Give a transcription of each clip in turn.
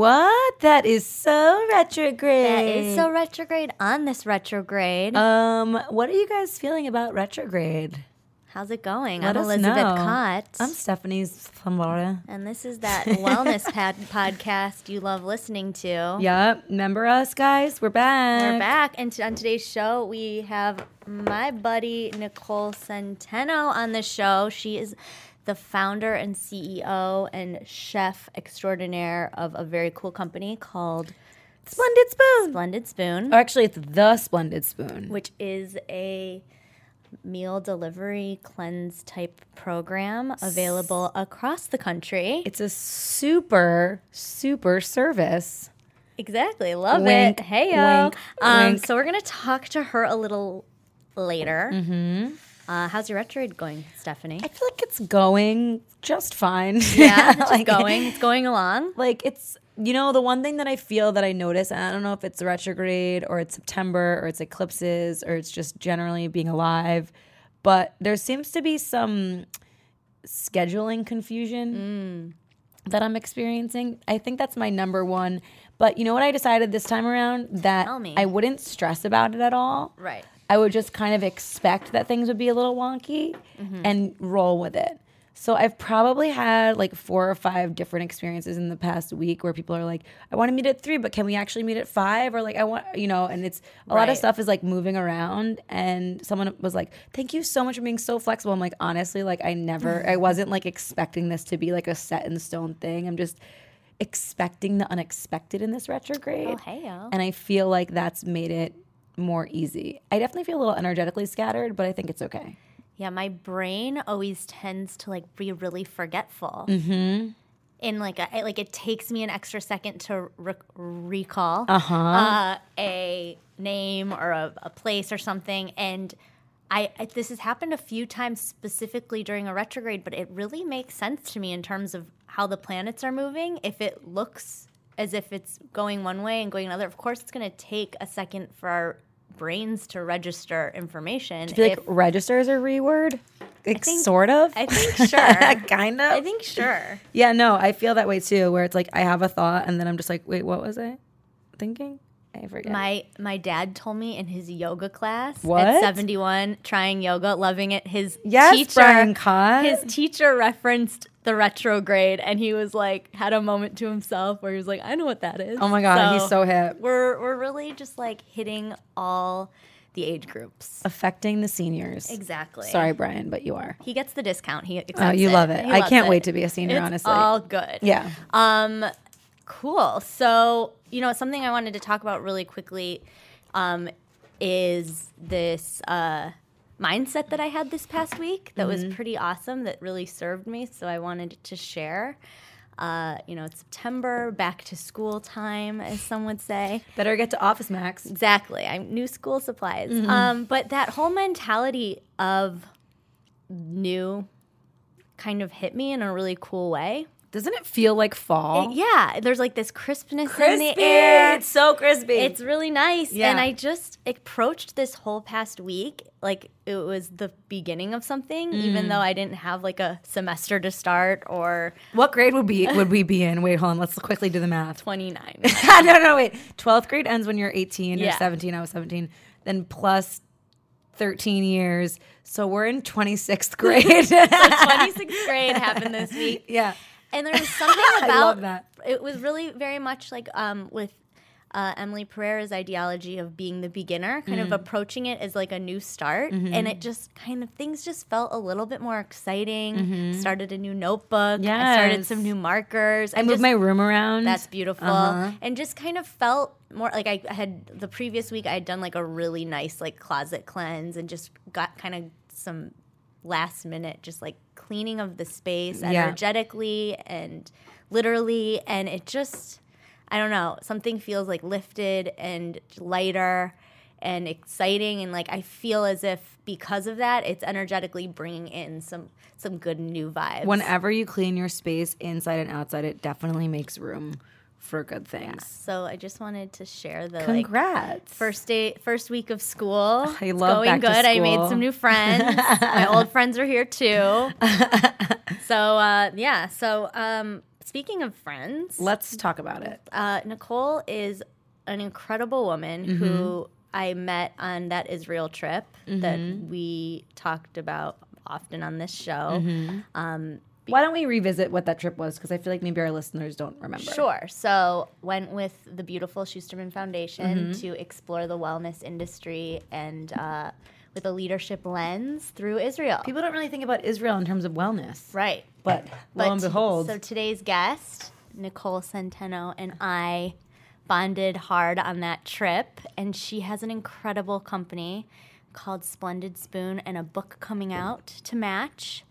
That is so retrograde. That is so retrograde on this retrograde. Um, what are you guys feeling about retrograde? How's it going? Let I'm Elizabeth know. Cott. I'm Stephanie's Flambara. and this is that wellness pad podcast you love listening to. Yep. Remember us, guys? We're back. We're back, and t- on today's show, we have my buddy Nicole Centeno on the show. She is the founder and CEO and chef extraordinaire of a very cool company called Splendid Spoon. Splendid Spoon, Or actually, it's the Splendid Spoon. which is a meal delivery cleanse type program available across the country. It's a super, super service. Exactly. Love Wink, it. Hey, yo. Um, so we're going to talk to her a little later. Mm-hmm. Uh, how's your retrograde going, Stephanie? I feel like it's going just fine. Yeah, it's just going. It's going along. like it's you know the one thing that I feel that I notice, and I don't know if it's retrograde or it's September or it's eclipses or it's just generally being alive, but there seems to be some scheduling confusion that I'm experiencing. I think that's my number one. But you know what I decided this time around that. I wouldn't stress about it at all. Right. I would just kind of expect that things would be a little wonky mm-hmm. and roll with it. So I've probably had like four or five different experiences in the past week where people are like, I want to meet at three, but can we actually meet at five? Or like, I want, you know, and it's a lot of stuff is like moving around. And someone was like, thank you so much for being so flexible. I'm like, honestly, like, I never, I wasn't like expecting this to be like a set in stone thing. I'm just expecting the unexpected in this retrograde. Oh, hey. And I feel like that's made it more easy. I definitely feel a little energetically scattered, but I think it's okay. Yeah, my brain always tends to like be really forgetful. Mm-hmm. And like, a, like it takes me an extra second to re- recall Uh-huh. uh, a name or a, a place or something. And I, I this has happened a few times specifically during a retrograde, but it really makes sense to me in terms of how the planets are moving. If it looks as if it's going one way and going another, of course, it's going to take a second for our brains to register information. I feel like if- register is a reword. Like think- sort of. I think sure. kind of. I think sure. yeah, no, I feel that way too, where it's like I have a thought and then I'm just like, wait, what was I thinking? I forget. My my dad told me in his yoga class What? at 71 trying yoga, loving it. His Yes, teacher Brian Cott. his teacher referenced the retrograde and he was like had a moment to himself where he was like, I know what that is. oh my god, he's so hip. we're we're really just like hitting all the age groups. Affecting the seniors. Exactly. Sorry, Brian, but you are. He gets the discount. He accepts Oh, you love it. I can't it. wait to be a senior, It's honestly. all good. yeah. Um, cool. So, you know, something I wanted to talk about really quickly um, is this uh, mindset that I had this past week that was pretty awesome, that really served me. So I wanted to share. Uh, you know, it's September, back to school time, as some would say. Better get to Office Max. Exactly. I'm new school supplies. Mm-hmm. Um, but that whole mentality of new kind of hit me in a really cool way. Doesn't it feel like fall? Yeah, there's like this crispness in Crispy. the air. It's so crispy. It's really nice. Yeah. And I just approached this whole past week like it was the beginning of something, Mm. even though I didn't have like a semester to start or what grade would be would we be in? Wait, hold on. Let's quickly do the math. 29. no, no, wait. 12th grade ends when you're 18 or Yeah. 17. I was 17. Then plus 13 years. So we're in 26th grade. 26th grade happened this week. yeah. And there was something I about love that. it was really very much like um, with uh, Emily Pereira's ideology of being the beginner, kind Mm. of approaching it as like a new start, Mm-hmm. and it just kind of things just felt a little bit more exciting. Started a new notebook. I started Mm-hmm. Some new markers. I moved just- my room around. That's beautiful. Uh-huh. And just kind of felt more like I had the previous week I had done like a really nice like closet cleanse and just got kind of some last minute just like cleaning of the space Yeah. energetically and literally and it just I don't know, something feels like lifted and lighter and exciting and like I feel as if because of that it's energetically bringing in some some good new vibes. Whenever you clean your space inside and outside, it definitely makes room for good things. so I just wanted to share the like Congrats. first day first week of school I It's love going good i made some new friends my old friends are here too so uh, yeah so um, speaking of friends, Let's talk about it. uh, Nicole is an incredible woman who I met on that Israel trip that we talked about often on this show. Um, Why don't we revisit what that trip was? Because I feel like maybe our listeners don't remember. Sure. So went with the beautiful Schusterman Foundation to explore the wellness industry and uh, with a leadership lens through Israel. People don't really think about Israel in terms of wellness. right. But lo and behold, So today's guest, Nicole Centeno, and I bonded hard on that trip, and she has an incredible company called Splendid Spoon and a book coming out to match.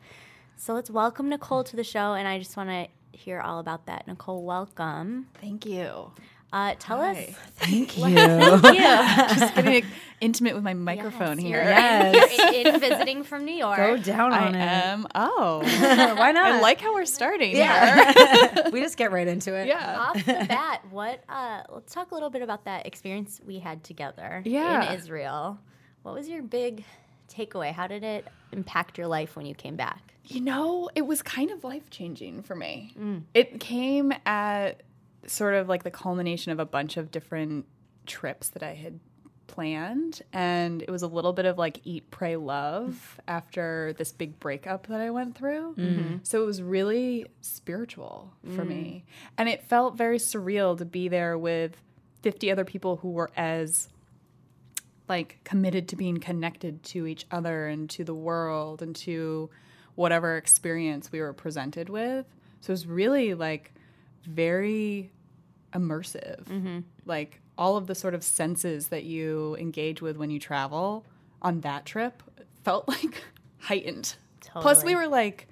So let's welcome Nicole to the show, and I just want to hear all about that. Nicole, welcome. Thank you. Uh, tell us. Hi. thank you. Yeah. Just getting intimate with my microphone here. Yes. You're in, in visiting from New York. Go down I on it. am. Oh, Why not? I like how we're starting here. Yeah. we just get right into it. Yeah. Off the bat, what? Uh, let's talk a little bit about that experience we had together Yeah. in Israel. What was your big takeaway? How did it impact your life when you came back? You know, it was kind of life changing for me. Mm. It came at sort of like the culmination of a bunch of different trips that I had planned. And it was a little bit of like eat, pray, love after this big breakup that I went through. Mm-hmm. So it was really spiritual for me. Mm. And it felt very surreal to be there with 50 other people who were as like committed to being connected to each other and to the world and to whatever experience we were presented with. So it was really like very immersive. Mm-hmm. Like all of the sort of senses that you engage with when you travel on that trip felt like heightened. Plus, we were like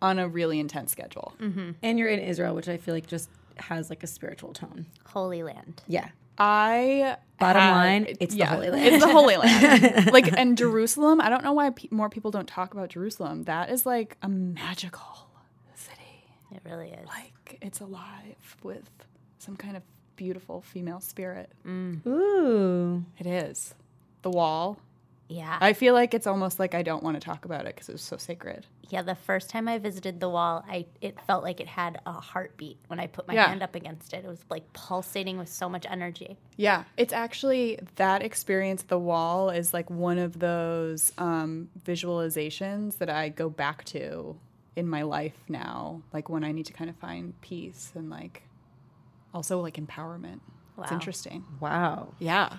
on a really intense schedule. Mm-hmm. And you're in Israel, which I feel like just has like a spiritual tone. Holy Land. Yeah. I Bottom had- line, it's the Holy Land. It's the Holy Land. like and Jerusalem. I don't know why pe- more people don't talk about Jerusalem. That is like a magical city. It really is. Like it's alive with some kind of beautiful female spirit. Mm. Ooh. It is. The wall. Yeah. I feel like it's almost like I don't want to talk about it because it was so sacred. yeah. The first time I visited the wall, I it felt like it had a heartbeat when I put my Yeah. hand up against it. It was like pulsating with so much energy. Yeah, it's actually that experience. The wall is like one of those um, visualizations that I go back to in my life now, like when I need to kind of find peace and like also like empowerment. It's interesting. Wow. Yeah.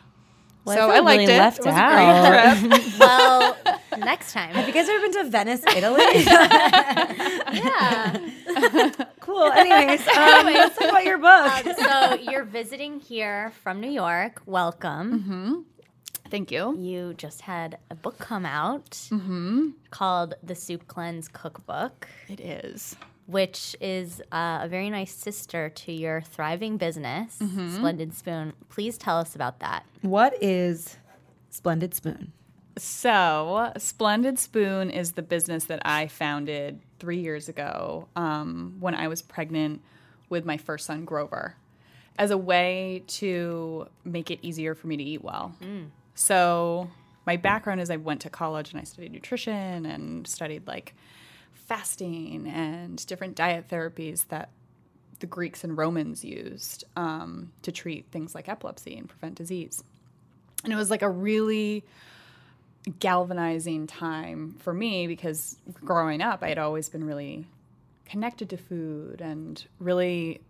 Well, so feel I, liked really it. left it was out. a great trip. Well, next time. Have you guys ever been to Venice, Italy? yeah. cool. Anyways, um, let's talk about your book. Um, so you're visiting here from New York. Welcome. Thank you. You just had a book come out Hmm. called The Soup Cleanse Cookbook, It is. Which is uh, a very nice sister to your thriving business, Splendid Spoon. Please tell us about that. what is Splendid Spoon? So, Splendid Spoon is the business that I founded three years ago um, when I was pregnant with my first son, Grover, as a way to make it easier for me to eat well. So, my background is I went to college and I studied nutrition and studied like fasting and different diet therapies that the Greeks and Romans used um, to treat things like epilepsy and prevent disease. And it was like a really galvanizing time for me because growing up, I had always been really connected to food and really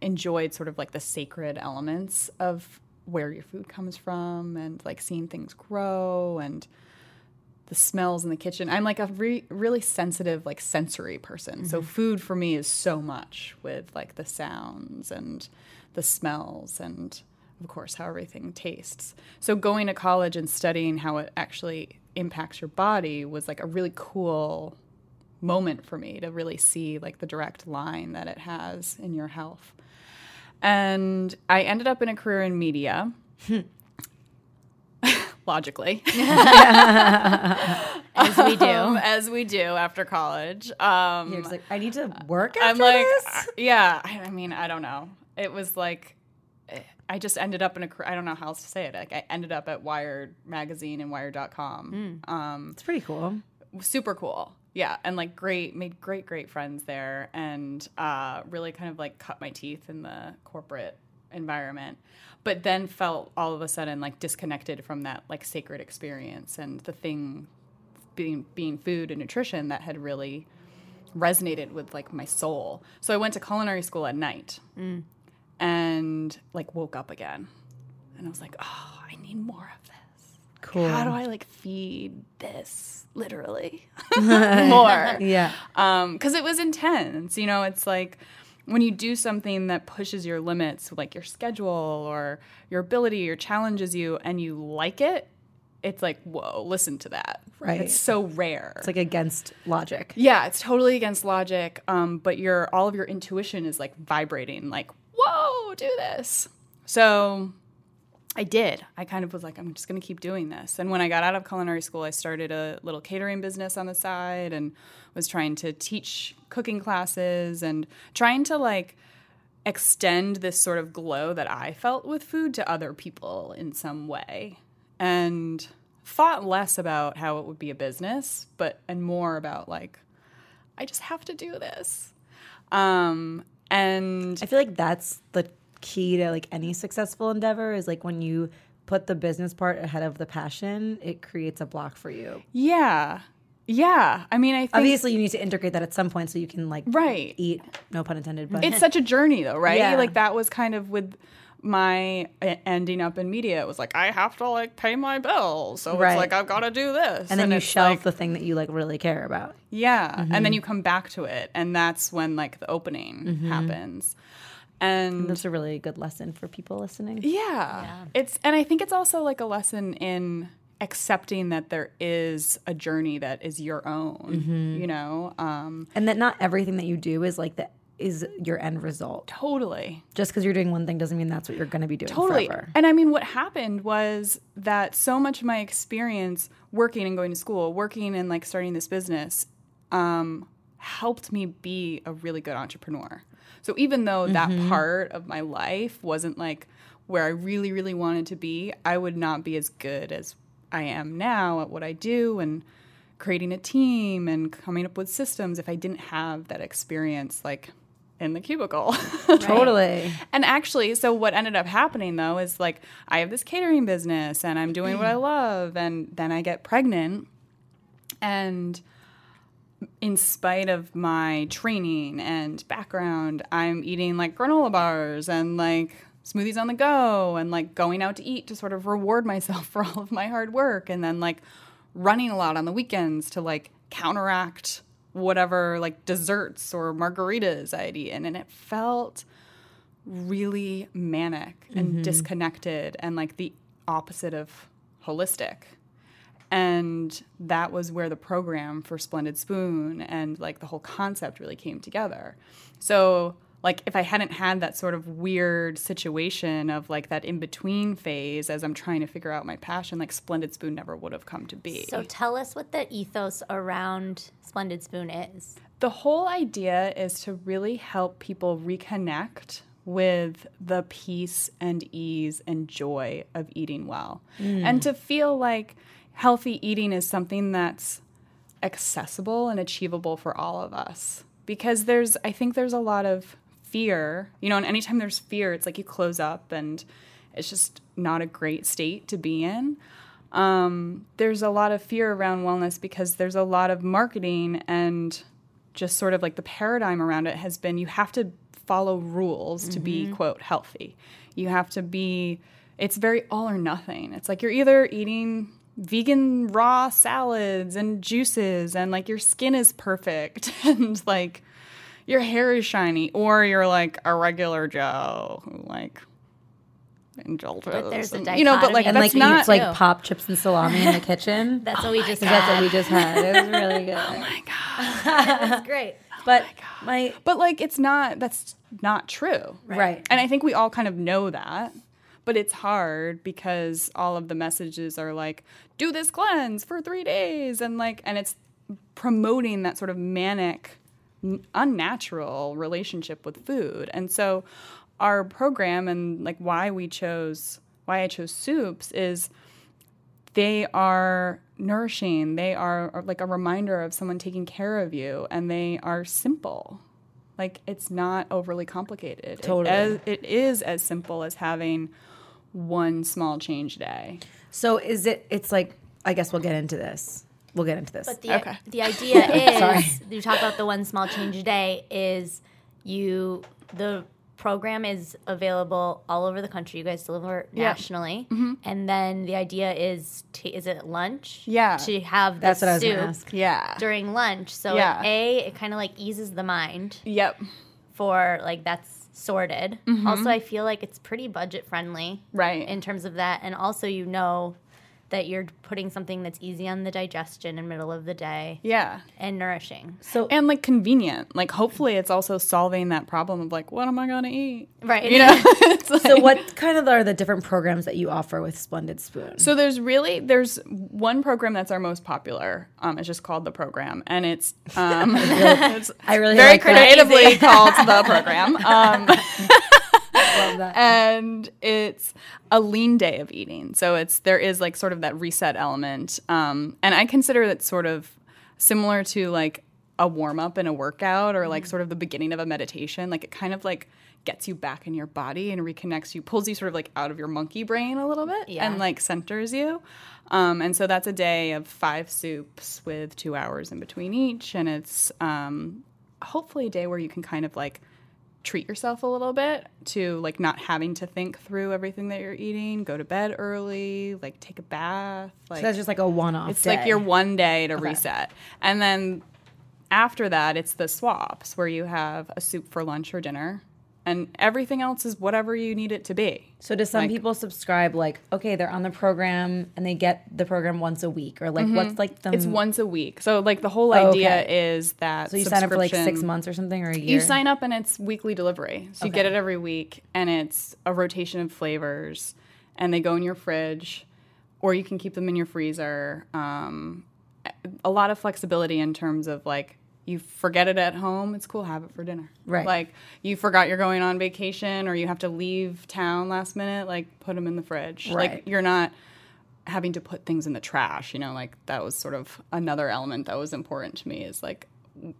enjoyed sort of like the sacred elements of where your food comes from and like seeing things grow and the smells in the kitchen. I'm like a re- really sensitive, like sensory person. So mm-hmm. food for me is so much with like the sounds and the smells and of course how everything tastes. So going to college and studying how it actually impacts your body was like a really cool moment for me to really see like the direct line that it has in your health. And I ended up in a career in media. Hmm. Logically. As we do. Um, as we do after college. Um, You're just like, I need to work I'm like, this? uh, yeah. I I mean, I don't know. It was like, eh, I just ended up in a I don't know how else to say it. Like, I ended up at Wired magazine and Wired.com. Um, It's pretty cool. super cool. yeah, and like great, made great, great friends there, and uh, really kind of like cut my teeth in the corporate environment. But then felt all of a sudden like disconnected from that like sacred experience and the thing being being food and nutrition that had really resonated with like my soul. So I went to culinary school at night and like woke up again. And I was like, oh, I need more of this. Cool. How do I like feed this literally more? Yeah. Um, because it was intense. You know, it's like when you do something that pushes your limits, like your schedule or your ability or challenges you, and you like it, it's like, whoa, listen to that. Right. It's so rare. It's like against logic. Yeah, it's totally against logic. Um, but your all of your intuition is like vibrating, like, whoa, do this. So I did. I kind of was like, I'm just gonna keep doing this. And when I got out of culinary school, I started a little catering business on the side and was trying to teach cooking classes and trying to like extend this sort of glow that I felt with food to other people in some way. And thought less about how it would be a business, but and more about like I just have to do this. Um, and I feel like that's the key to like any successful endeavor is like when you put the business part ahead of the passion, it creates a block for you. yeah, yeah. I mean, I think Obviously, you need to integrate that at some point so you can like right. eat. No pun intended, but It's such a journey, though, right? Yeah. Like that was kind of with my uh, ending up in media. It was like I have to like pay my bills, so Right. it's like I've got to do this, and then you it's shelve like- the thing that you like really care about. Yeah. And Mm-hmm. then you come back to it. And that's when like the opening Mm-hmm. happens. And That's a really good lesson for people listening. yeah. It's and I think it's also like a lesson in accepting that there is a journey that is your own, Mm-hmm. you know? Um And that not everything that you do is like the is your end result. totally. Just because you're doing one thing doesn't mean that's what you're going to be doing Totally. forever. And I mean, what happened was that so much of my experience working and going to school, working and like starting this business, um, helped me be a really good entrepreneur. So even though that mm-hmm. part of my life wasn't like where I really, really wanted to be, I would not be as good as I am now at what I do and creating a team and coming up with systems if I didn't have that experience like in the cubicle. Totally. And actually, so what ended up happening though is like I have this catering business and I'm doing what I love, and then I get pregnant, and in spite of my training and background, I'm eating like granola bars and like smoothies on the go and like going out to eat to sort of reward myself for all of my hard work and then like running a lot on the weekends to like counteract whatever like desserts or margaritas I'd eaten. And it felt really manic and mm-hmm. disconnected and like the opposite of holistic. And that was where the program for Splendid Spoon and like the whole concept really came together. So, like, if I hadn't had that sort of weird situation of like that in between phase as I'm trying to figure out my passion, like Splendid Spoon never would have come to be. So tell us what the ethos around Splendid Spoon is. the whole idea is to really help people reconnect with the peace and ease and joy of eating well mm. and to feel like healthy eating is something that's accessible and achievable for all of us. Because there's i think there's a lot of fear you know and anytime there's fear it's like you close up and it's just not a great state to be in. Um, there's a lot of fear around wellness because there's a lot of marketing and just sort of like the paradigm around it has been you have to follow rules to be quote healthy. You have to be it's very all or nothing. It's like you're either eating vegan raw salads and juices and like your skin is perfect and like your hair is shiny or you're like a regular joe who like indulges But there's a and- you know but like And that's like not eats like Ew. pop chips and salami in the kitchen. That's what we just That's what had. we just had. It was really good. Oh my gosh. That's great. but oh my But like it's not that's not true. right. And I think we all kind of know that. But it's hard because all of the messages are like, do this cleanse for three days. And like, and it's promoting that sort of manic, unnatural relationship with food. And so our program and like why we chose, why I chose soups is they are nourishing. They are, are like a reminder of someone taking care of you, and they are simple. Like it's not overly complicated. It- Totally. as- it is as simple as having one small change a day. So is it? It's like I guess we'll get into this. We'll get into this. But the Okay. the idea Sorry. is you talk about the one small change a day is you the program is available all over the country. You guys deliver Yeah. nationally, mm-hmm. and then the idea is to, is it lunch? Yeah. to have the That's what I was soup gonna ask. Yeah. during lunch. So Yeah. a it kind of like eases the mind Yep. for like that's sorted. Mm-hmm. Also, I feel like it's pretty budget friendly, Right. in terms of that, and also you know that you're putting something that's easy on the digestion in middle of the day yeah. and nourishing. so And like convenient. Like hopefully it's also solving that problem of like, what am I gonna eat? Right. You know? It's like- so what kind of are the different programs that you offer with Splendid Spoon? So there's really there's one program that's our most popular. Um, it's just called the program, and it's um, it's I really very like creatively called the program. Um, Love that. And it's a lean day of eating. So it's there is like sort of that reset element, um, and I consider it sort of similar to like a warm up in a workout or like sort of the beginning of a meditation. Like it kind of like gets you back in your body and reconnects you, pulls you sort of like out of your monkey brain a little bit, Yeah. and like centers you. Um, and so that's a day of five soups with two hours in between each, and it's um, hopefully a day where you can kind of like treat yourself a little bit to like not having to think through everything that you're eating. Go to bed early like take a bath like So that's just like a one-off. it's like your one day to reset. And then after that it's the swaps where you have a soup for lunch or dinner and everything else is whatever you need it to be So do some Like- people subscribe like okay, they're on the program and they get the program once a week or like what's like the Mm-hmm. it's once a week so like the whole Oh, idea okay. is that so you sign up for like six months or something or a year. You sign up and it's weekly delivery. So you get it every week and it's a rotation of flavors and they go in your fridge or you can keep them in your freezer. Um, a lot of flexibility in terms of like you forget it at home, it's cool, have it for dinner. Right. Like you forgot you're going on vacation or you have to leave town last minute, like put them in the fridge. Right. Like you're not having to put things in the trash, you know, like that was sort of another element that was important to me is like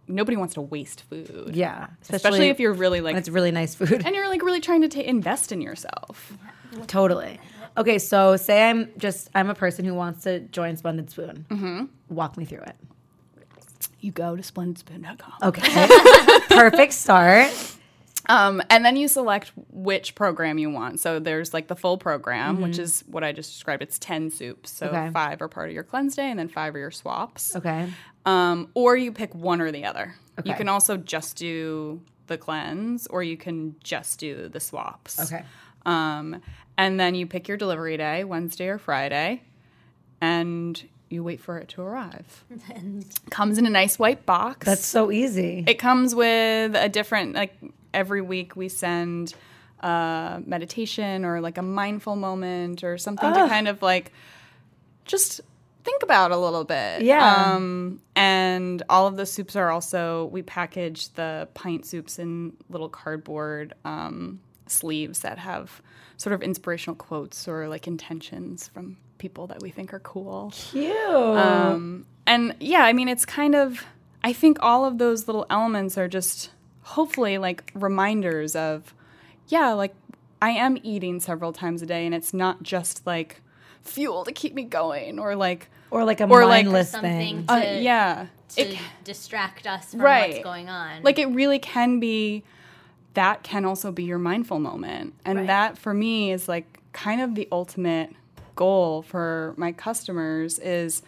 nobody wants to waste food yeah, especially, if you're really like it's really nice food. and you're like really trying to ta invest in yourself. totally. Okay, so say I'm just I'm a person who wants to join Splendid Spoon. Mm-hmm. Walk me through it. You go to splendidspoon.com. Okay, perfect start. Um, and then you select which program you want. So there's like the full program, which is what I just described. It's 10 soups. So Okay. five are part of your cleanse day and then five are your swaps. Okay, Um, or you pick one or the other. You can also just do the cleanse or you can just do the swaps. okay. Um, and then you pick your delivery day, Wednesday or Friday, and you wait for it to arrive. And Comes in a nice white box. That's so easy. it comes with a different like every week we send uh, meditation or like a mindful moment or something to kind of like just think about a little bit. Yeah. Um, and all of the soups are also we package the pint soups in little cardboard um, sleeves that have sort of inspirational quotes or like intentions from people that we think are cool. Cute. Um, and yeah, I mean, it's kind of, I think all of those little elements are just hopefully like reminders of, yeah, like I am eating several times a day and it's not just like fuel to keep me going or like, or like a or like mindless something thing. to- uh, yeah. to It, distract us from Right. what's going on. like it really can be, that can also be your mindful moment. And Right. that for me is like kind of the ultimate goal for my customers is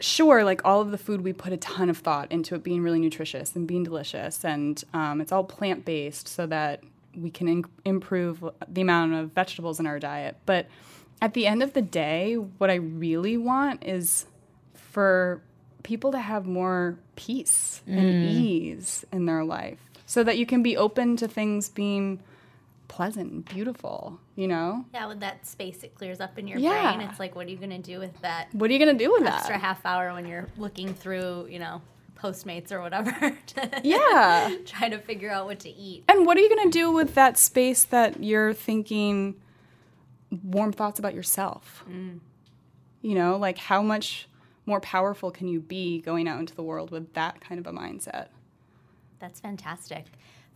sure, like all of the food, we put a ton of thought into it being really nutritious and being delicious, and um, it's all plant based so that we can in- improve the amount of vegetables in our diet. But at the end of the day, what I really want is for people to have more peace and ease in their life so that you can be open to things being pleasant and beautiful, you know? yeah, with that space it clears up in your Yeah. brain. It's like, what are you going to do with that What are you going to do with extra that? Extra half hour when you're looking through, you know, Postmates or whatever to Yeah. try to figure out what to eat? And what are you going to do with that space that you're thinking warm thoughts about yourself? Mm. You know, like how much more powerful can you be going out into the world with that kind of a mindset? That's fantastic.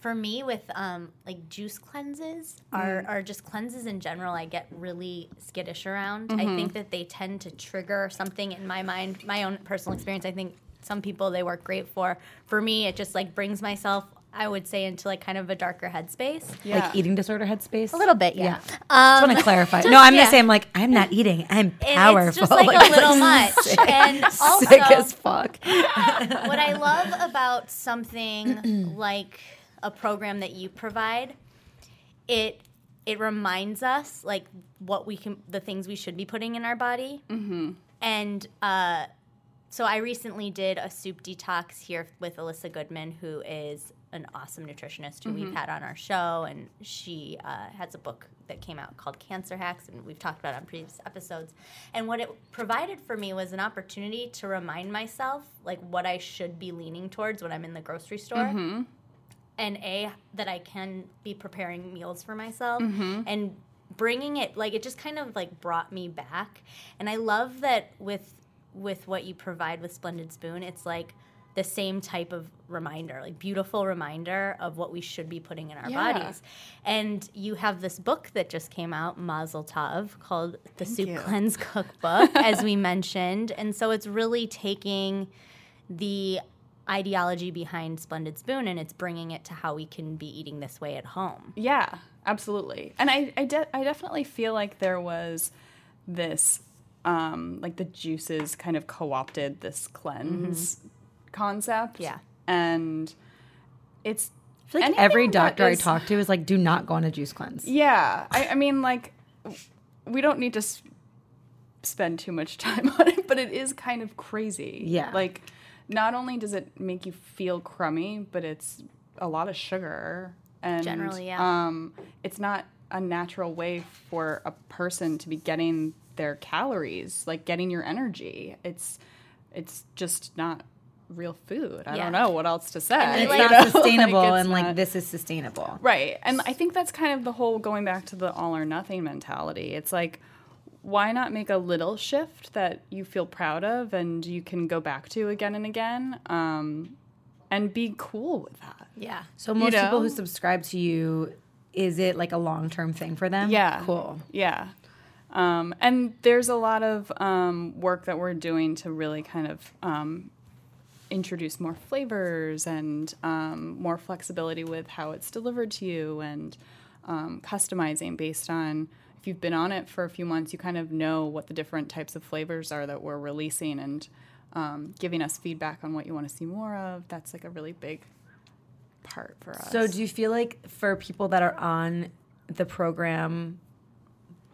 For me, with um, like juice cleanses or, Mm. or just cleanses in general, I get really skittish around. I Mm-hmm. think that they tend to trigger something in my mind, my own personal experience. I think some people they work great for. For me, it just like brings myself, I would say, into like kind of a darker headspace. Like eating disorder headspace? A little bit, yeah. I Um, just want to clarify. no, I'm yeah. the same. Like, I'm not eating. I'm powerful. It's just like, a little much. and also, sick as fuck. what I love about something like a program that you provide, it it reminds us like what we can, the things we should be putting in our body, mm-hmm. and uh, so I recently did a soup detox here with Elissa Goodman, who is an awesome nutritionist who we've had on our show, and she uh, has a book that came out called Cancer Hacks, and we've talked about it on previous episodes. And what it provided for me was an opportunity to remind myself like what I should be leaning towards when I'm in the grocery store. And a that I can be preparing meals for myself mm-hmm. and bringing it like it just kind of like brought me back. And I love that with with what you provide with Splendid Spoon, it's like the same type of reminder, like beautiful reminder of what we should be putting in our Yeah. bodies. And you have this book that just came out, Mazel Tov, called The Soup you. Cleanse Cookbook, as we mentioned. And so it's really taking the ideology behind Splendid Spoon and it's bringing it to how we can be eating this way at home. Yeah, absolutely. And I, I, de- I definitely feel like there was this, um, like the juices kind of co opted this cleanse concept. Mm-hmm. Yeah. And it's, I feel like anything every doctor is- I talk to is like, do not go on a juice cleanse. yeah. I, I mean, like, we don't need to s- spend too much time on it, but it is kind of crazy. Yeah. Like, not only does it make you feel crummy, but it's a lot of sugar. And Generally, yeah. um, it's not a natural way for a person to be getting their calories, like getting your energy. It's it's just not real food. I Yeah. don't know what else to say. And It's Like, not you know? sustainable, Like, it's and like this is sustainable. Right. And I think that's kind of the whole going back to the all or nothing mentality. It's like, why not make a little shift that you feel proud of and you can go back to again and again um, and be cool with that? Yeah. So most You people who subscribe to you, is it like a long term thing for them? Yeah. Cool. Yeah. Um, and there's a lot of um, work that we're doing to really kind of um, introduce more flavors and um, more flexibility with how it's delivered to you and um, customizing based on if you've been on it for a few months, you kind of know what the different types of flavors are that we're releasing and um, giving us feedback on what you want to see more of. That's like a really big part for us. So do you feel like for people that are on the program,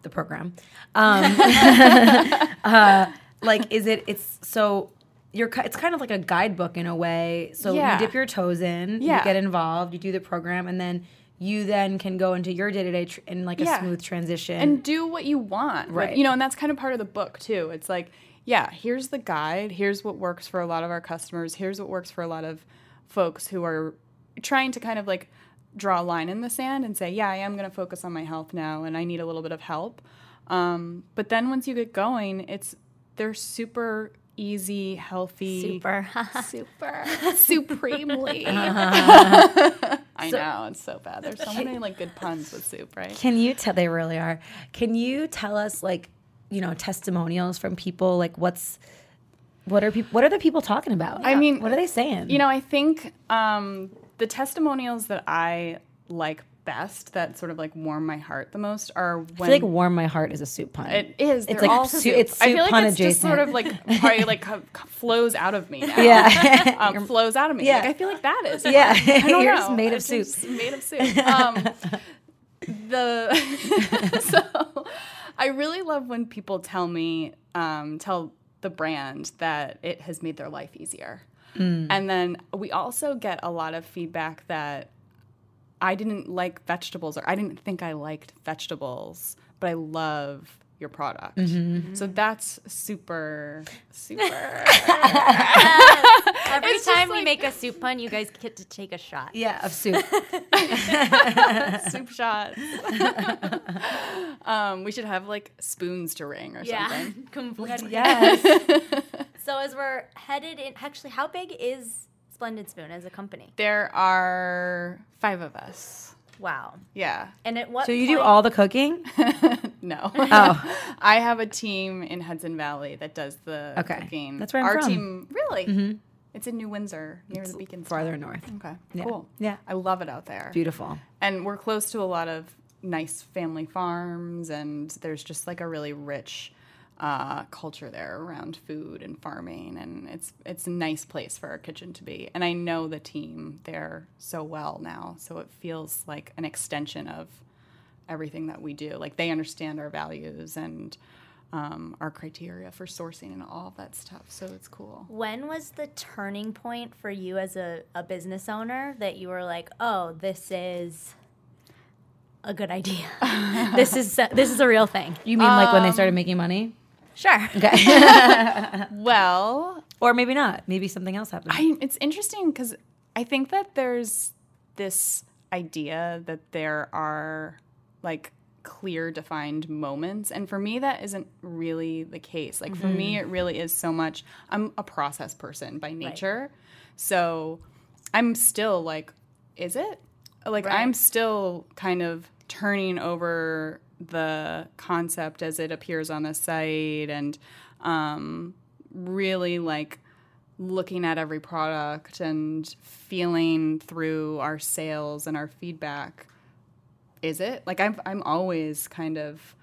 the program, um, uh, like is it? It's so you're. It's kind of like a guidebook in a way. So Yeah. you dip your toes in, you Yeah. get involved, you do the program, and then you then can go into your day to day in like a Yeah. smooth transition. and do what you want. with- Right. You know, and that's kind of part of the book too. It's like, yeah, here's the guide. Here's what works for a lot of our customers. Here's what works for a lot of folks who are trying to kind of like draw a line in the sand and say, yeah, I am going to focus on my health now and I need a little bit of help. Um, but then once you get going, it's they're super easy, healthy, Super. super, supremely. I know it's so bad. There's so many like good puns with soup, right? Can you tell they really are? Can you tell us like, you know, testimonials from people like what's what are people what are the people talking about? I mean, what are they saying? You know, I think um, the testimonials that I like best, that sort of like warm my heart the most, are I when feel like warm my heart is a soup pun. it is. It's they're like all su- soup. it's I soup feel like pun it's just sort of like probably like flows out of me now. Yeah. um, flows out of me. Yeah. Like I feel like that is. Yeah. I don't know. made of soup. Made of soup. Um, the so I really love when people tell me, um, tell the brand that it has made their life easier. Mm. And then we also get a lot of feedback that I didn't like vegetables or I didn't think I liked vegetables, but I love your product. Mm-hmm. So that's super, super. Every It's time we like- make a soup pun, you guys get to take a shot. Yeah, of soup. soup shot. um, we should have like spoons to ring or Yeah, something. completely. yes. So as we're headed in, actually, how big is Splendid Spoon as a company? There are five of us. Wow. Yeah. And at what So you do all the cooking? No. Oh. I have a team in Hudson Valley that does the Okay. cooking. That's where I'm Our from. team, really? Mm-hmm. It's in New Windsor, near the Beacon. Farther north. Okay. Yeah. Cool. Yeah. I love it out there. Beautiful. And we're close to a lot of nice family farms, and there's just like a really rich uh, culture there around food and farming, and it's it's a nice place for our kitchen to be. And I know the team there so well now, so it feels like an extension of everything that we do. Like they understand our values and um, our criteria for sourcing and all of that stuff. So it's cool. When was the turning point for you as a, a business owner that you were like, oh, this is a good idea. this is this is a real thing. You mean like when they started making money? Sure. Okay. Well, or maybe not. Maybe something else happened. I, it's interesting because I think that there's this idea that there are like clear defined moments and for me that isn't really the case like for me mm. it really is so much i'm a process person by nature so i'm still like is it like Right. i'm still kind of turning over the concept as it appears on the site and um, really like looking at every product and feeling through our sales and our feedback is it like i'm i'm always kind of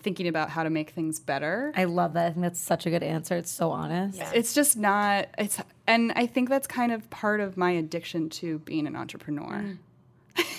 thinking about how to make things better I love that. I think that's such a good answer. It's so honest. Yeah. it's just not it's and i think that's kind of part of my addiction to being an entrepreneur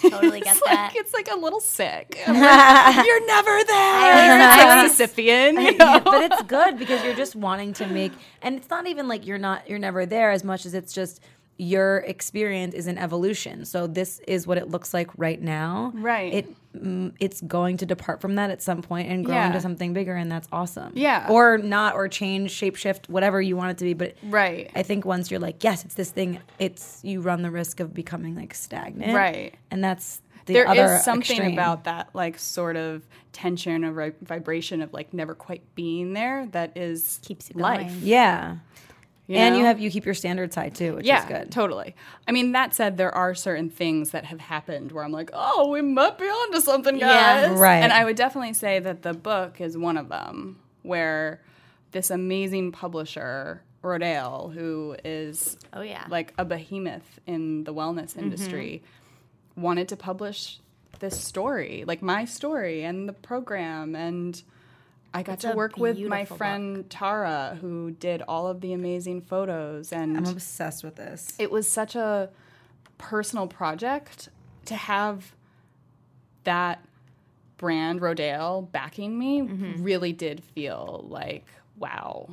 Totally get that. like it's like a little sick like, you're never there it's like Sisyphean you know? but it's good because you're just wanting to make and it's not even like you're not you're never there as much as it's just your experience is an evolution so this is what it looks like right now Right. it Mm, it's going to depart from that at some point and grow Yeah. into something bigger and that's awesome Yeah. or not or change shape shift whatever you want it to be but Right. i think once you're like yes it's this thing it's you run the risk of becoming like stagnant Right. and that's the There is other something extreme. about that like sort of tension or vibration of like never quite being there that is Keeps you life going. yeah you and you have you keep your standards high too which yeah is good totally i mean that said there are certain things that have happened where i'm like oh we might be onto something guys. Yeah. Right. and i would definitely say that the book is one of them where this amazing publisher rodale who is Oh, yeah. like a behemoth in the wellness Mm-hmm. industry wanted to publish this story like my story and the program and I got It's to work with my friend Tara, who did all of the amazing photos, and i'm obsessed with this it was such a personal project to have that brand Rodale backing me Mm-hmm. really did feel like wow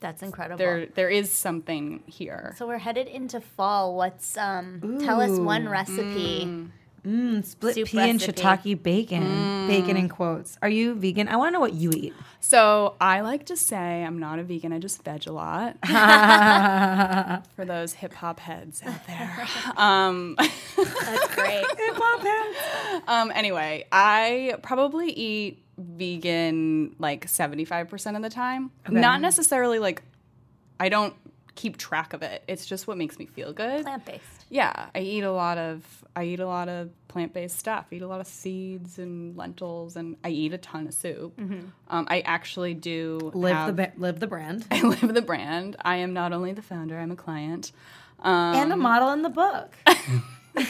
That's incredible. there there is something here so we're headed into fall. What's um tell us one recipe. Mm, split Soup pea and recipe. shiitake bacon. Mm. Bacon in quotes. Are you vegan? I want to know what you eat. so I like to say I'm not a vegan I just veg a lot for those hip hop heads out there um, That's great. Hip hop heads. Um anyway I probably eat vegan like 75% of the time not necessarily like I don't keep track of it it's just what makes me feel good Plant based. Yeah, I eat a lot of I eat a lot of plant based stuff. I eat a lot of seeds and lentils, and I eat a ton of soup. Um, I actually do Live have, the ba- live the brand. I live the brand. I am not only the founder; I'm a client. Um, and a model in the book.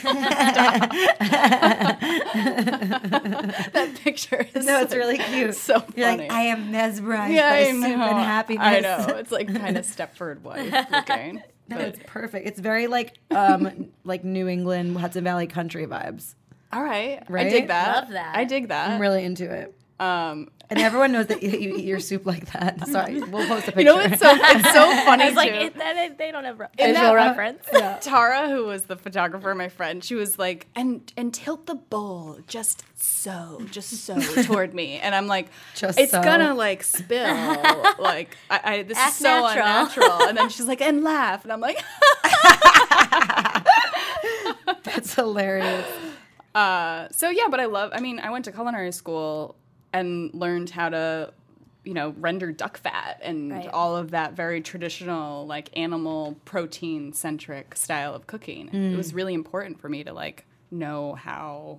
that picture is no, it's like, really cute. so You're funny. like, I am mesmerized yeah, by I soup know. and happiness. I know. It's like kind of Stepford wife looking. No, but- it's perfect. It's very like um like New England Hudson Valley country vibes. all right, I dig that. Love that. I dig that. I'm really into it. Um, And everyone knows that you, you eat your soup like that. Sorry, we'll post a picture. You know, it's so it's so funny It's like it, that, they don't have re- visual that- reference. Tara, who was the photographer, my friend, she was like, and and tilt the bowl just so, just so toward me, and I'm like, Just it's so. gonna like spill, like I, I this Act is so natural. unnatural, and then she's like, and laugh, and I'm like, That's hilarious. uh, so yeah, but I love. I mean, I went to culinary school and learned how to. You know, render duck fat and Right. all of that very traditional, like animal protein centric style of cooking. It was really important for me to like know how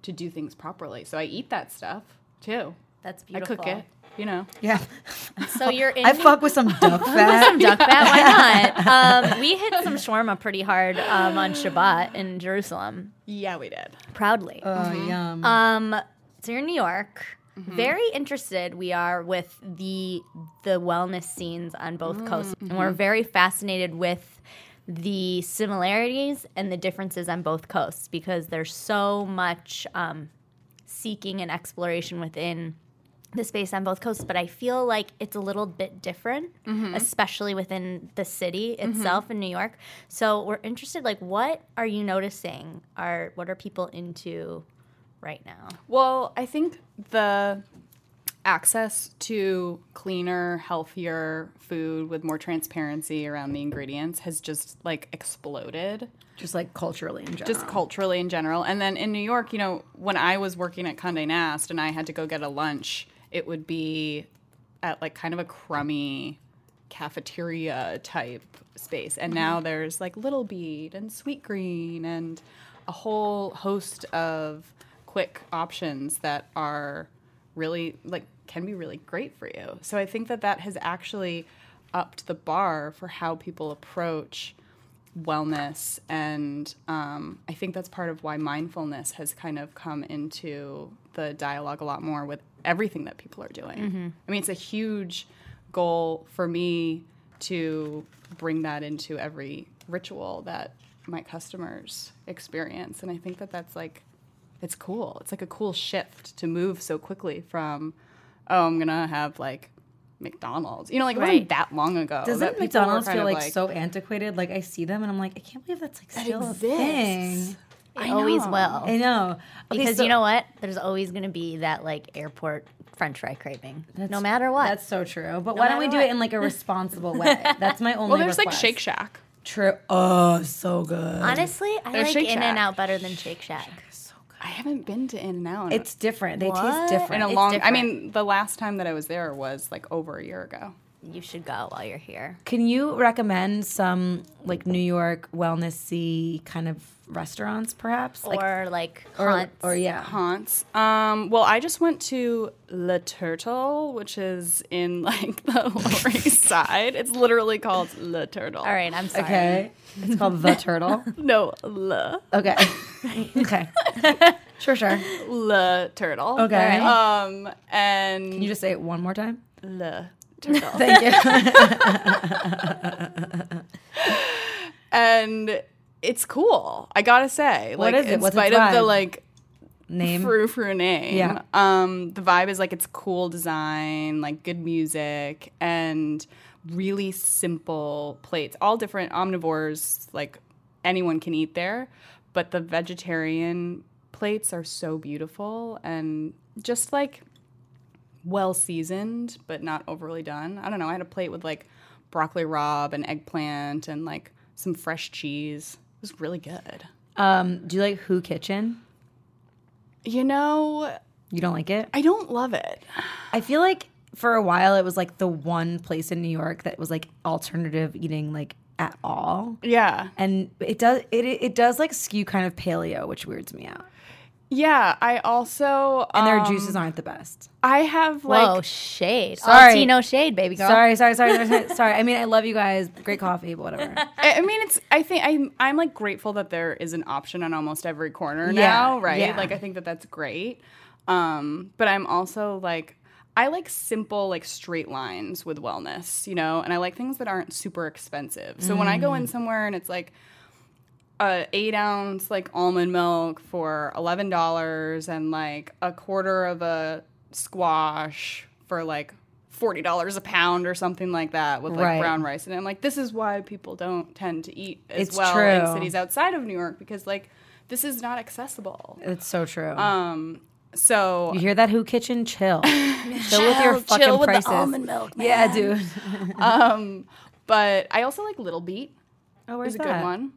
to do things properly. So I eat that stuff too. That's beautiful. I cook it, you know. Yeah. So you're in I fuck with some duck fat. some duck fat. Why not? Um, we hit some shawarma pretty hard um, on Shabbat in Jerusalem. Yeah, we did. Proudly. Oh, yum. Um, so you're in New York. Mm-hmm. Very interested we are with the the wellness scenes on both mm, coasts, and we're mm-hmm. very fascinated with the similarities and the differences on both coasts because there's so much um, seeking and exploration within the space on both coasts. But I feel like it's a little bit different, mm-hmm. especially within the city itself in New York. So we're interested, like, what are you noticing? Are what are people into? Right now. Well, I think the access to cleaner, healthier food with more transparency around the ingredients has just like exploded. Just like culturally in general. just culturally in general. And then in New York, you know, when I was working at Condé Nast and I had to go get a lunch, it would be at like kind of a crummy cafeteria type space. And now mm-hmm. there's like Little Beet and Sweetgreen and a whole host of quick options that are really like can be really great for you. So I think that that has actually upped the bar for how people approach wellness. And um, i think that's part of why mindfulness has kind of come into the dialogue a lot more with everything that people are doing. I mean it's a huge goal for me to bring that into every ritual that my customers experience. And i think that that's like it's cool it's like a cool shift to move so quickly from oh i'm gonna have like mcdonald's you know like it wasn't Right. that long ago Doesn't that McDonald's feel of like, so antiquated? Like I see them and I'm like, I can't believe that's like That still a exists. thing. It always know. will. I know. Okay, because so- you know what? There's always going to be that like airport French fry craving, no matter what. That's so true. But why don't we matter do it in like a responsible way? That's my only. well there's like shake shack True. Oh, so good. Honestly, I There's like In Shack. and Out better than Shake Shack. I haven't been to In and Out It's different. They What? taste different. in a long. I mean, the last time that I was there was like over a year ago. You should go while you're here. Can you recommend some like New York wellnessy kind of restaurants, perhaps? Like or like or, or yeah. Haunts. Um, well, I just went to Le Turtle, which is in like the Lower East Side. It's literally called Le Turtle. All right, I'm sorry. Okay. It's called the turtle. No, Le Okay. okay. Sure, sure. Le Turtle. Okay. Um, and Can you just say it one more time? Le Turtle. Thank you. and it's cool. I gotta say, What like is it? in What's spite of the like Name. frou frou name. Yeah. Um, the vibe is like it's cool design, like good music, and really simple plates. All different omnivores, like anyone can eat there, but the vegetarian plates are so beautiful and just like well seasoned, but not overly done. I don't know. I had a plate with like broccoli rabe and eggplant and like some fresh cheese. It was really good. Um, do you like Hu Kitchen? You know, You don't like it? I don't love it. I feel like for a while it was like the one place in New York that was like alternative eating like at all. Yeah. And it does it it does like skew kind of paleo, which weirds me out. Yeah. I also And their um, juices aren't the best. I have like Whoa, shade. Sorry. All no shade, baby girl. Sorry, sorry, sorry, sorry, sorry. I mean, I love you guys. Great coffee, but whatever. I I mean, it's. I think I'm. I'm like grateful that there is an option on almost every corner Yeah, now, right? yeah. Like I think that that's great. Um, but I'm also like, I like simple, like straight lines with wellness, you know, and I like things that aren't super expensive. So when I go Mm. in somewhere and it's like a eight ounce like almond milk for eleven dollars and like a quarter of a squash for like forty dollars a pound or something like that with like Right. brown rice. And I'm like, this is why people don't tend to eat as It's well in cities outside of New York because like this is not accessible. It's so true. Um, so you hear that? Hu Kitchen? Chill. chill with your fucking chill with prices. the almond milk. Man. yeah, dude. um, but I also like Little Beet. Oh, where's is a that? good one.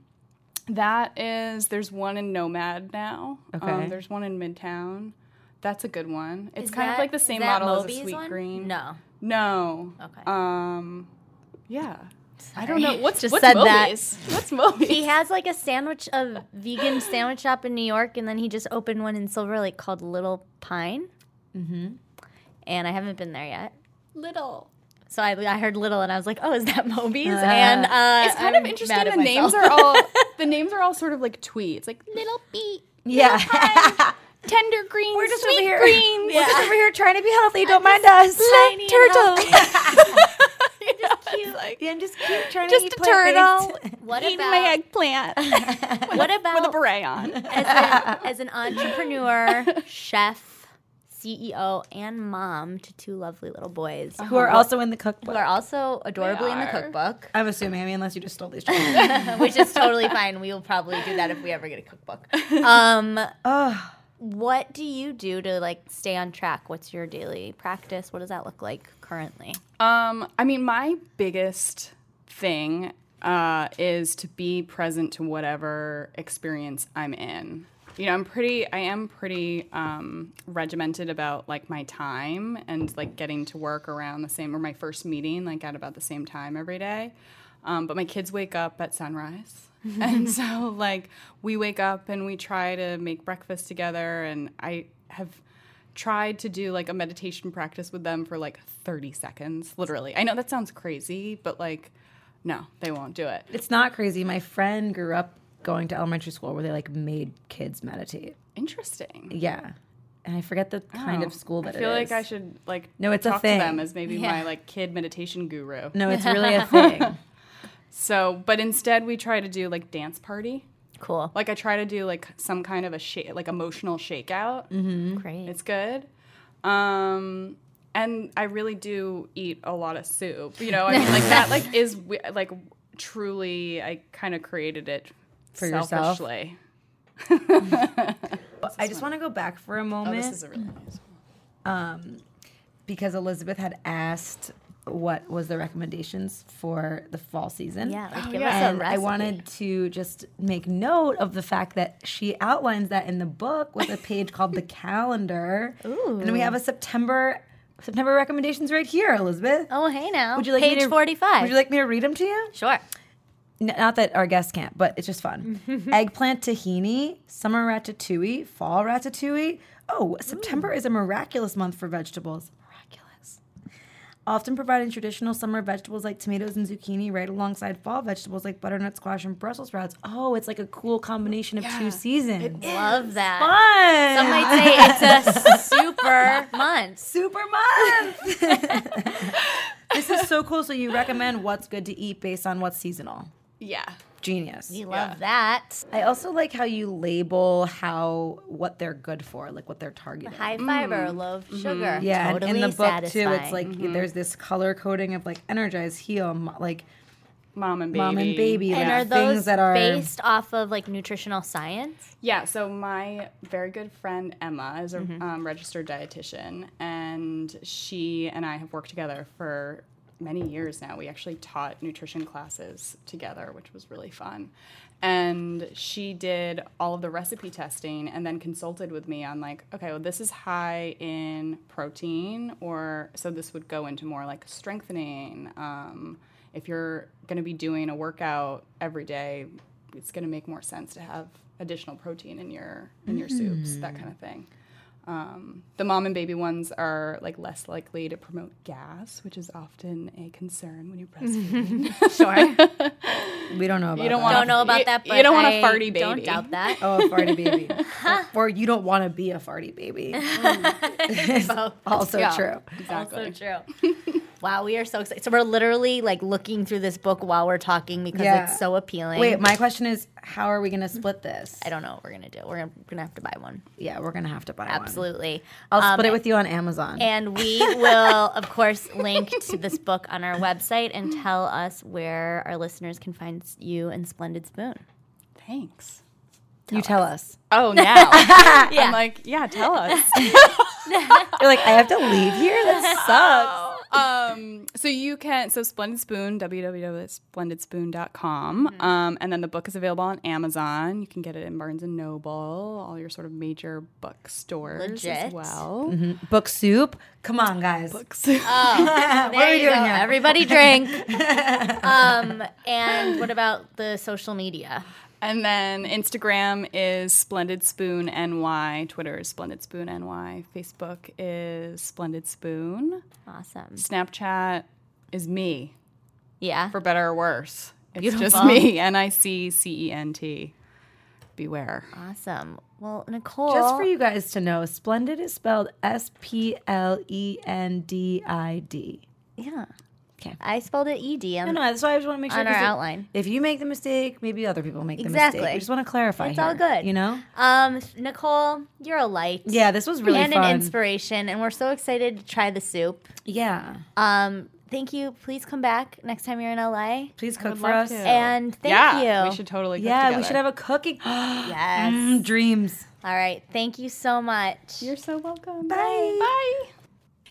That is, there's one in Nomad now. Okay. Um, there's one in Midtown. That's a good one. It's Is kind of like the same that model as Moby's a Sweet one? Green. No. No. Okay. Um, yeah. I don't know what's Just what's said that. Moby's? What's Moby's? He has like a sandwich, a vegan sandwich shop in New York, and then he just opened one in Silver Lake called Little Pine. Mm-hmm. And I haven't been there yet. little. So I, I heard Little, and I was like, "Oh, is that Moby's?" and uh, It's kind of I'm interesting. The names are all the names are all sort of like tweets, like Little Beet, Yeah. Tender Greens, We're just Sweet over here. Greens. We're just over here trying to be healthy. Don't mind us. tiny and Turtle. Cute. Like, yeah, I'm just cute trying just to eat a turtle. What eating about my eggplant what about with a beret on. as, an, as an entrepreneur, chef, CEO, and mom to two lovely little boys Who are also in the cookbook. who are also adorably in the cookbook, I'm assuming. I mean, unless you just stole these. children. which is totally fine. We will probably do that if we ever get a cookbook. Um, oh, what do you do to like stay on track? What's your daily practice? What does that look like currently? Um, I mean, my biggest thing uh, is to be present to whatever experience I'm in. You know, I'm pretty, I am pretty um, regimented about like my time and like getting to work around the same or my first meeting like at about the same time every day. Um, but my kids wake up at sunrise. and so like we wake up and we try to make breakfast together and I have tried to do like a meditation practice with them for like 30 seconds, literally. I know that sounds crazy, but like, no, they won't do it. it's not crazy. My friend grew up going to elementary school where they like made kids meditate. Interesting. Yeah, and I forget the kind Oh, of school that I feel like. I should like No, it's a thing. to them as maybe Yeah. my like kid meditation guru. No, it's really a thing. So, but instead we try to do like dance party. Cool. Like I try to do like some kind of a shake, like emotional shakeout. Mm-hmm. Great. It's good. Um, and I really do eat a lot of soup. You know, I mean, like that, like is wi- like truly. I kind of created it For yourself? selfishly. I just want to go back for a Oh, moment this is a really nice one. Um, because Elizabeth had asked what was the recommendations for the fall season. yeah. Like Oh, give yeah. us And I wanted to just make note of the fact that she outlines that in the book with a page called the calendar. Ooh. And we have a September September recommendations right here, Elizabeth. Oh, hey now. Would you like me page to- forty-five? Would you like me to read them to you? Sure. N- not that our guests can't, but it's just fun. Eggplant tahini, summer ratatouille, fall ratatouille. Oh, September is a miraculous month for vegetables. Miraculous. Often providing traditional summer vegetables like tomatoes and zucchini right alongside fall vegetables like butternut squash and Brussels sprouts. Oh, it's like a cool combination of two Yeah, seasons. Love that. Fun. Some might say it's a super month. super month. this is so cool. So you recommend what's good to eat based on what's seasonal. Yeah. Genius. We love that. I also like how you label how what they're good for, like what they're targeting. High fiber, low sugar. Mm. yeah, and totally in the book too, it's satisfying. like there's this color coding of like energize, heal, mo- like Mom and baby. mom and baby, And like are those things that are based off of like nutritional science? Yeah, so my very good friend Emma is a Mm-hmm. um, registered dietitian, and she and I have worked together for many years now. We actually taught nutrition classes together, which was really fun. And she did all of the recipe testing and then consulted with me on, like, okay, well, this is high in protein, or so this would go into more like strengthening. Um, if you're going to be doing a workout every day, it's going to make more sense to have additional protein in your in your soups, that kind of thing. Um, the mom and baby ones are like less likely to promote gas, which is often a concern when you're breastfeeding. Sure. we don't know about. You don't that. wanna- don't know about you- that, you don't want a I farty baby. Don't baby. doubt that. Oh, a farty baby, or, or you don't want to be a farty baby. Both. also Yeah. true. Also true. Wow, we are so excited. So we're literally like looking through this book while we're talking because Yeah. it's so appealing. Wait, my question is, how are we gonna split this? I don't know what we're gonna do. We're gonna, have to buy one. Yeah, we're gonna have to buy one. Absolutely. I'll Um, split it with you on Amazon. And we will, of course, link to this book on our website and tell us where our listeners can find you and Splendid Spoon. Thanks. you tell us. Oh, now. I'm like, yeah, tell us. You're like, I have to leave here. That sucks. Um, so you can, so Splendid Spoon, www.splendidspoon.com. Mm-hmm. Um, and then the book is available on Amazon. You can get it in Barnes and Noble, all your sort of major bookstores Legit. as well. Book soup. Come on, guys. Books. There what are we you doing go. here? Everybody drink. um, and what about the social media? And then Instagram is Splendid Spoon NY. Twitter is Splendid Spoon NY. Facebook is Splendid Spoon. Awesome. Snapchat is me, Yeah. for better or worse. It's just me. N I C C E N T. Beware. Awesome. Well, Nicole. Just for you guys to know, splendid is spelled S P L E N D I D. Yeah. Okay. I spelled it E D. No, no, that's why I just want to make sure. On our 'cause if- outline. If you make the mistake, maybe other people make the Exactly. mistake. I just want to clarify. It's all good. You know? Um, Nicole, you're a light. Yeah, this was really and fun. an inspiration, and we're so excited to try the soup. yeah. Um, thank you. Please come back next time you're in LA. Please cook for us. to. And thank yeah, you. we should totally cook Yeah, we should have a cooking. Yes. Mm, dreams. All right. Thank you so much. You're so welcome. Bye. Bye.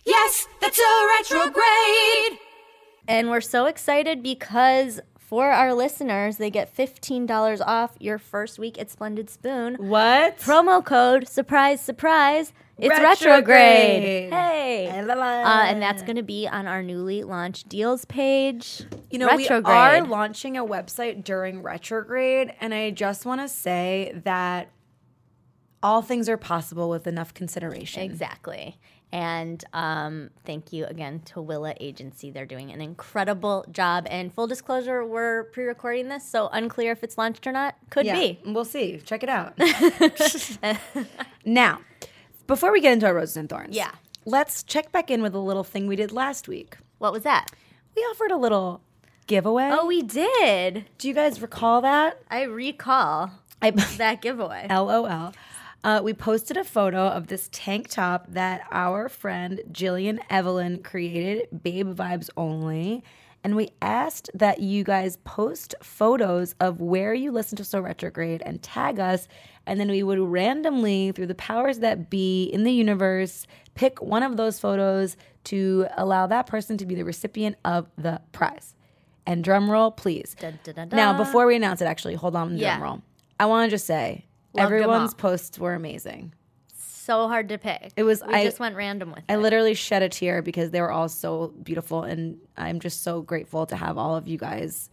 Yes, that's a retrograde. And we're so excited because for our listeners, they get $15 off your first week at Splendid Spoon. What? Promo code surprise surprise. It's Retrograde. retrograde. Hey. Uh, and that's going to be on our newly launched deals page. You know, we are launching a website during retrograde, and I just want to say that all things are possible with enough consideration. Exactly. And um, thank you again to Willa Agency. They're doing an incredible job. And full disclosure, we're pre recording this, so unclear if it's launched or not. Could Yeah, be. we'll see. Check it out. now, before we get into our roses and thorns, Yeah. let's check back in with a little thing we did last week. What was that? We offered a little giveaway. Oh, we did. do you guys recall that? I recall I that giveaway. LOL. Uh, we posted a photo of this tank top that our friend Jillian Evelyn created, Babe Vibes Only. And we asked that you guys post photos of where you listen to So Retrograde and tag us. And then we would randomly, through the powers that be in the universe, pick one of those photos to allow that person to be the recipient of the prize. And drum roll, please. Dun, dun, dun, Now, before we announce it, actually, hold on, drum Yeah. roll. I want to just say, Loved everyone's posts were amazing. So hard to pick. It was- We I- just went random with I it. literally shed a tear because they were all so beautiful, and I'm just so grateful to have all of you guys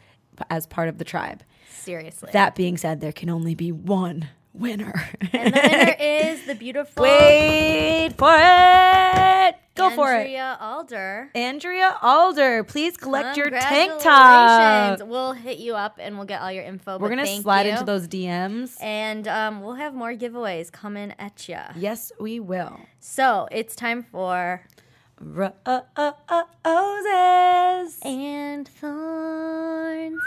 as part of the tribe. Seriously. That being said, there can only be one winner. and the winner is the beautiful Wait for it! Go for it. Andrea Alder. Andrea Alder, please collect your tank top. We'll hit you up and we'll get all your info. We're gonna slide you. into those DMs. And um, we'll have more giveaways coming at you. Yes, we will. So it's time for Roses. and thorns.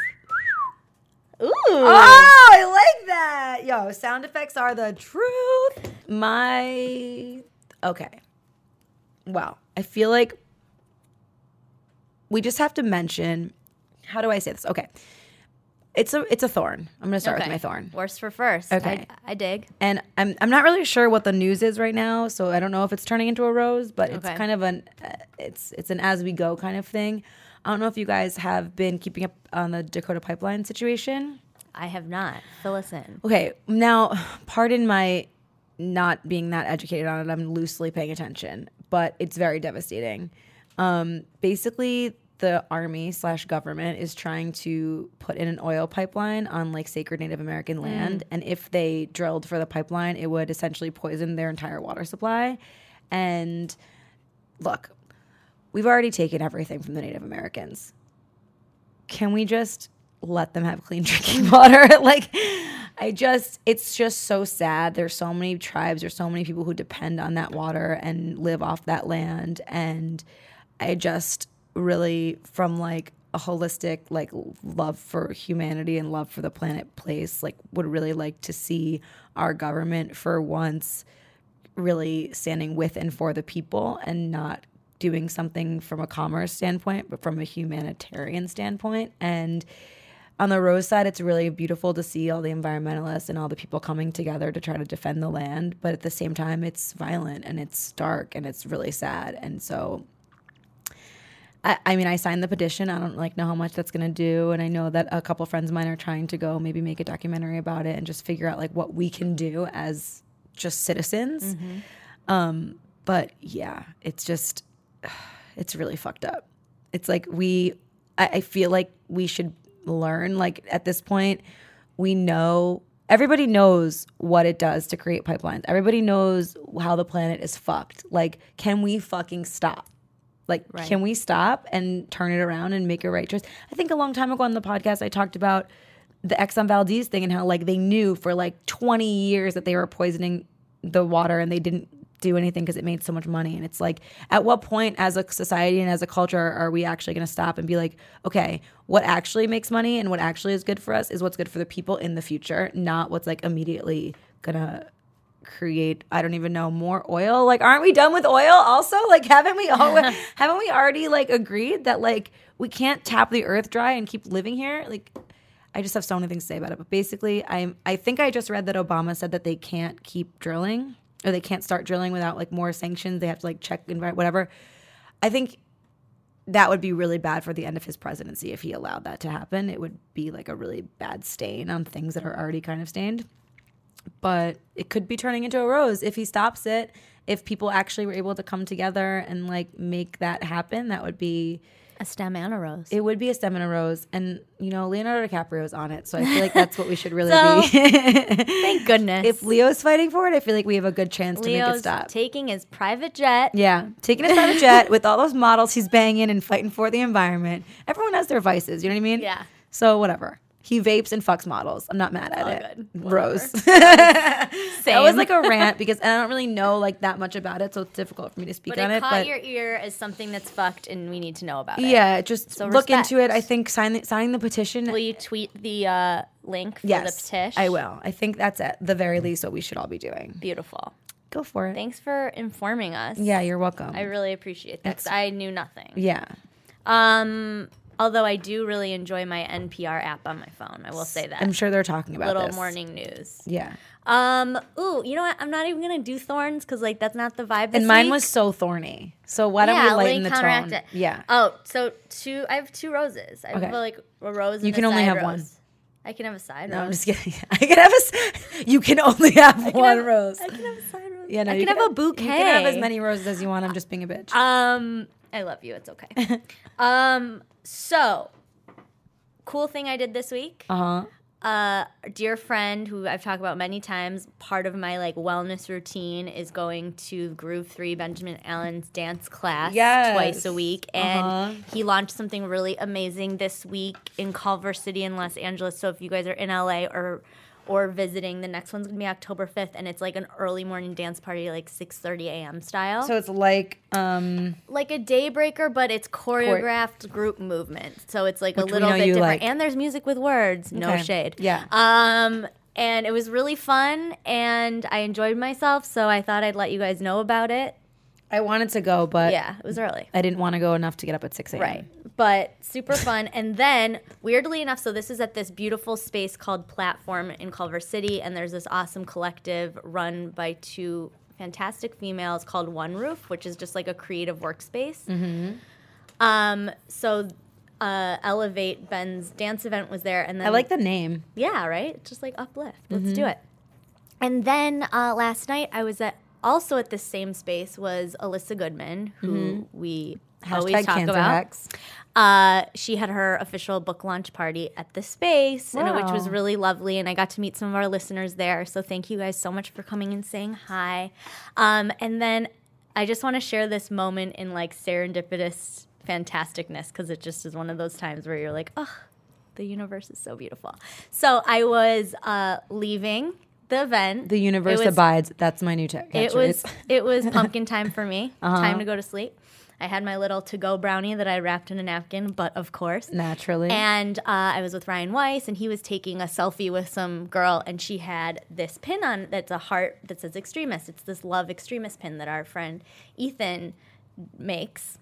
Ooh. Oh, I like that. Yo, sound effects are the truth. My okay. Well, I feel like we just have to mention how do I say this? Okay. It's a it's a thorn. I'm gonna start Okay. with my thorn. Worst for first. Okay. I, I dig. And I'm I'm not really sure what the news is right now, so I don't know if it's turning into a rose, but it's kind of an uh, it's it's an as we go kind of thing. I don't know if you guys have been keeping up on the Dakota pipeline situation. I have not. Fill us in. Okay, now, pardon my not being that educated on it. I'm loosely paying attention, but it's very devastating. Um, basically, the army slash government is trying to put in an oil pipeline on like sacred Native American land, and if they drilled for the pipeline, it would essentially poison their entire water supply. And look, we've already taken everything from the Native Americans can we just let them have clean drinking water? like, I just, it's just so sad. There's so many tribes, there's so many people who depend on that water and live off that land. And I just, really from like a holistic like love for humanity and love for the planet place like would really like to see our government for once really standing with and for the people and not doing something from a commerce standpoint but from a humanitarian standpoint and on the rose side it's really beautiful to see all the environmentalists and all the people coming together to try to defend the land but at the same time it's violent and it's dark and it's really sad and so I, I mean, I signed the petition. I don't like know how much that's gonna do, and I know that a couple friends of mine are trying to go maybe make a documentary about it and just figure out like what we can do as just citizens. Um, but yeah, it's just it's really fucked up. It's like we, I, I feel like we should learn. Like at this point, we know everybody knows what it does to create pipelines. Everybody knows how the planet is fucked. Like, can we fucking stop? Like, can we stop and turn it around and make a right choice? I think a long time ago on the podcast, I talked about the Exxon Valdez thing and how like they knew for like 20 years that they were poisoning the water and they didn't do anything because it made so much money. And it's like, at what point as a society and as a culture are we actually going to stop and be like, okay, what actually makes money and what actually is good for us is what's good for the people in the future, not what's like immediately gonna create I don't even know more oil. Like aren't we done with oil also? Like haven't we all haven't we already like agreed that like we can't tap the earth dry and keep living here? Like I just have so many things to say about it. But basically I'm I think I just read that Obama said that they can't keep drilling or they can't start drilling without like more sanctions. They have to like check and whatever. I think that would be really bad for the end of his presidency if he allowed that to happen. It would be like a really bad stain on things that are already kind of stained but it could be turning into a rose if he stops it if people actually were able to come together and like make that happen that would be A stem and a rose. it would be a stem and a rose and you know leonardo dicaprio's on it so i feel like that's what we should really So, be Thank goodness. if leo's fighting for it i feel like we have a good chance to make it stop taking his private jet. yeah taking his private jet with all those models he's banging and fighting for the environment everyone has their vices you know what i mean Yeah. so whatever he vapes and fucks models. I'm not mad at All it. good. Rose. Same. That was like a rant because I don't really know like that much about it, so it's difficult for me to speak but on it it. caught But your ear as something that's fucked, and we need to know about it. yeah, just So look into it. I think sign the, signing the petition. Will you tweet the uh, link for yes, the petition? I will. I think that's at the very least what we should all be doing. Beautiful. Go for it. Thanks for informing us. Yeah, you're welcome. I really appreciate that. I knew nothing. yeah, Um, although I do really enjoy my NPR app on my phone. I will say that. I'm sure they're talking about Little this. morning news. Yeah, Um. Ooh, you know what? I'm not even gonna do thorns because like that's not the vibe. This and mine week. was so thorny. So why don't yeah, we lighten the counteract tone? it. Yeah. Oh, so two. I have two roses. I have Okay. like a rose. And You can only have rose. one. I can have a side no, I'm just kidding. I can have a. You can only have one have- rose. I can have a side rose. Yeah, no, I you can have a bouquet. You can have as many roses as you want. I'm just being a bitch. Um, I love you. It's okay. um, so cool thing I did this week. Uh huh. Uh, a dear friend who I've talked about many times. Part of my like wellness routine is going to Groove Three Benjamin Allen's dance class Yes. twice a week, and Uh-huh. he launched something really amazing this week in Culver City in Los Angeles. So if you guys are in LA or or visiting, the next one's gonna be October fifth, and it's like an early morning dance party, like six thirty a.m. style So it's like um like a daybreaker, but it's choreographed group movement. So it's like a little bit different. like. And there's music with words. No Okay. shade. Yeah. Um, and it was really fun, and I enjoyed myself. So I thought I'd let you guys know about it. I wanted to go, but Yeah, it was early. I didn't want to go enough to get up at 6 a.m. Right. But super fun. and then, weirdly enough, so this is at this beautiful space called Platform in Culver City. And there's this awesome collective run by two fantastic females called One Roof, which is just like a creative workspace. Mm-hmm. Um, so, uh, Elevate Ben's dance event was there. And then I like the name. yeah, right? Just like uplift. Let's Mm-hmm. do it. And then uh, last night I was at also at this same space was Elissa Goodman, who we always Mm-hmm. Hashtag talk cancer about. hacks. Uh, she had her official book launch party at the space, and, which was really lovely. And I got to meet some of our listeners there. So thank you guys so much for coming and saying hi. Um, and then I just want to share this moment in like serendipitous fantasticness because it just is one of those times where you're like, oh, the universe is so beautiful. So I was uh, leaving the event. The universe was- abides. That's my new tech. it was it was pumpkin time for me. Uh-huh. Time to go to sleep. I had my little to go brownie that I wrapped in a napkin, but of course. Naturally. And uh, I was with Ryan Weiss, and he was taking a selfie with some girl, and she had this pin on that's a heart that says extremist. It's this love extremist pin that our friend Ethan makes.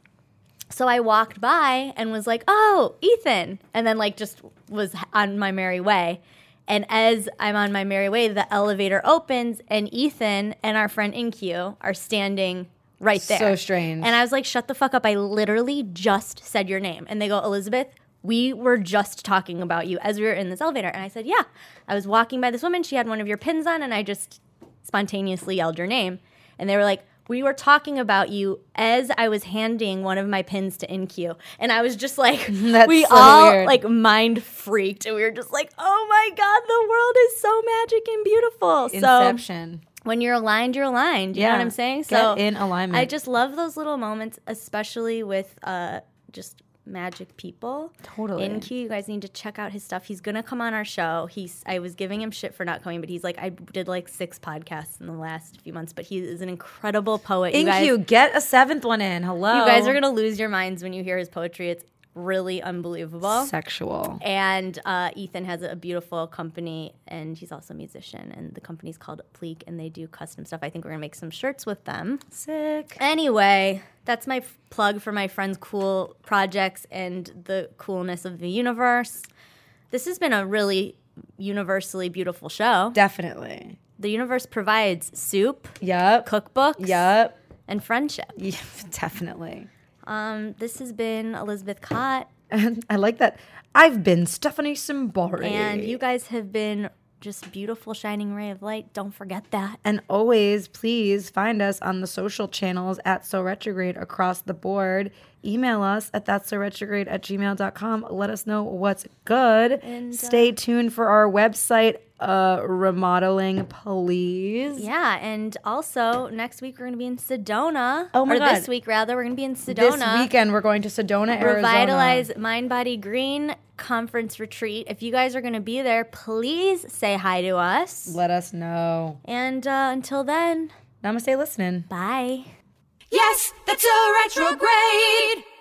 So I walked by and was like, "Oh, Ethan," and then like just was on my merry way. And as I'm on my merry way, the elevator opens, and Ethan and our friend Inq are standing right there. So strange. And I was like, "Shut the fuck up! I literally just said your name." And they go, "Elizabeth." We were just talking about you as we were in this elevator. And I said, Yeah. I was walking by this woman. She had one of your pins on, and I just spontaneously yelled your name. And they were like, we were talking about you as I was handing one of my pins to InQ. And I was just like, That's we so all weird. like mind freaked. And we were just like, oh my God, the world is so magic and beautiful. So Inception. when you're aligned, you're aligned. You know Yeah. what I'm saying? Get so in alignment. I just love those little moments, especially with uh, just magic people. Totally. InQ, you guys need to check out his stuff. He's gonna come on our show. He's I was giving him shit for not coming, but he's like I did like six podcasts in the last few months, but he is an incredible poet. You guys, Inq, get a seventh one in. Hello. you guys are gonna lose your minds when you hear his poetry. It's really unbelievable. sexual. And uh, Ethan has a beautiful company, and he's also a musician. And the company's called Pleek, and they do custom stuff. I think we're gonna make some shirts with them. Sick. Anyway, that's my f- plug for my friends' cool projects and the coolness of the universe. This has been a really universally beautiful show. Definitely. The universe provides soup, Yup. cookbooks, Yup. and friendship. Yeah, definitely. Um, this has been Elizabeth Kott, And I like that. I've been Stephanie Simbari. and you guys have been just beautiful shining ray of light. Don't forget that. And always, please find us on the social channels at So Retrograde across the board. Email us at that's so retrograde at gmail.com. Let us know what's good. And, uh, Stay tuned for our website uh, remodeling, please. Yeah, and also next week we're going to be in Sedona. Oh my or God. this week rather, we're going to be in Sedona. This weekend, we're going to Sedona, Arizona. Revitalize Mind Body Green conference retreat. If you guys are going to be there, please say hi to us. Let us know. And uh, until then, Namaste listening. bye. Yes, that's a retrograde.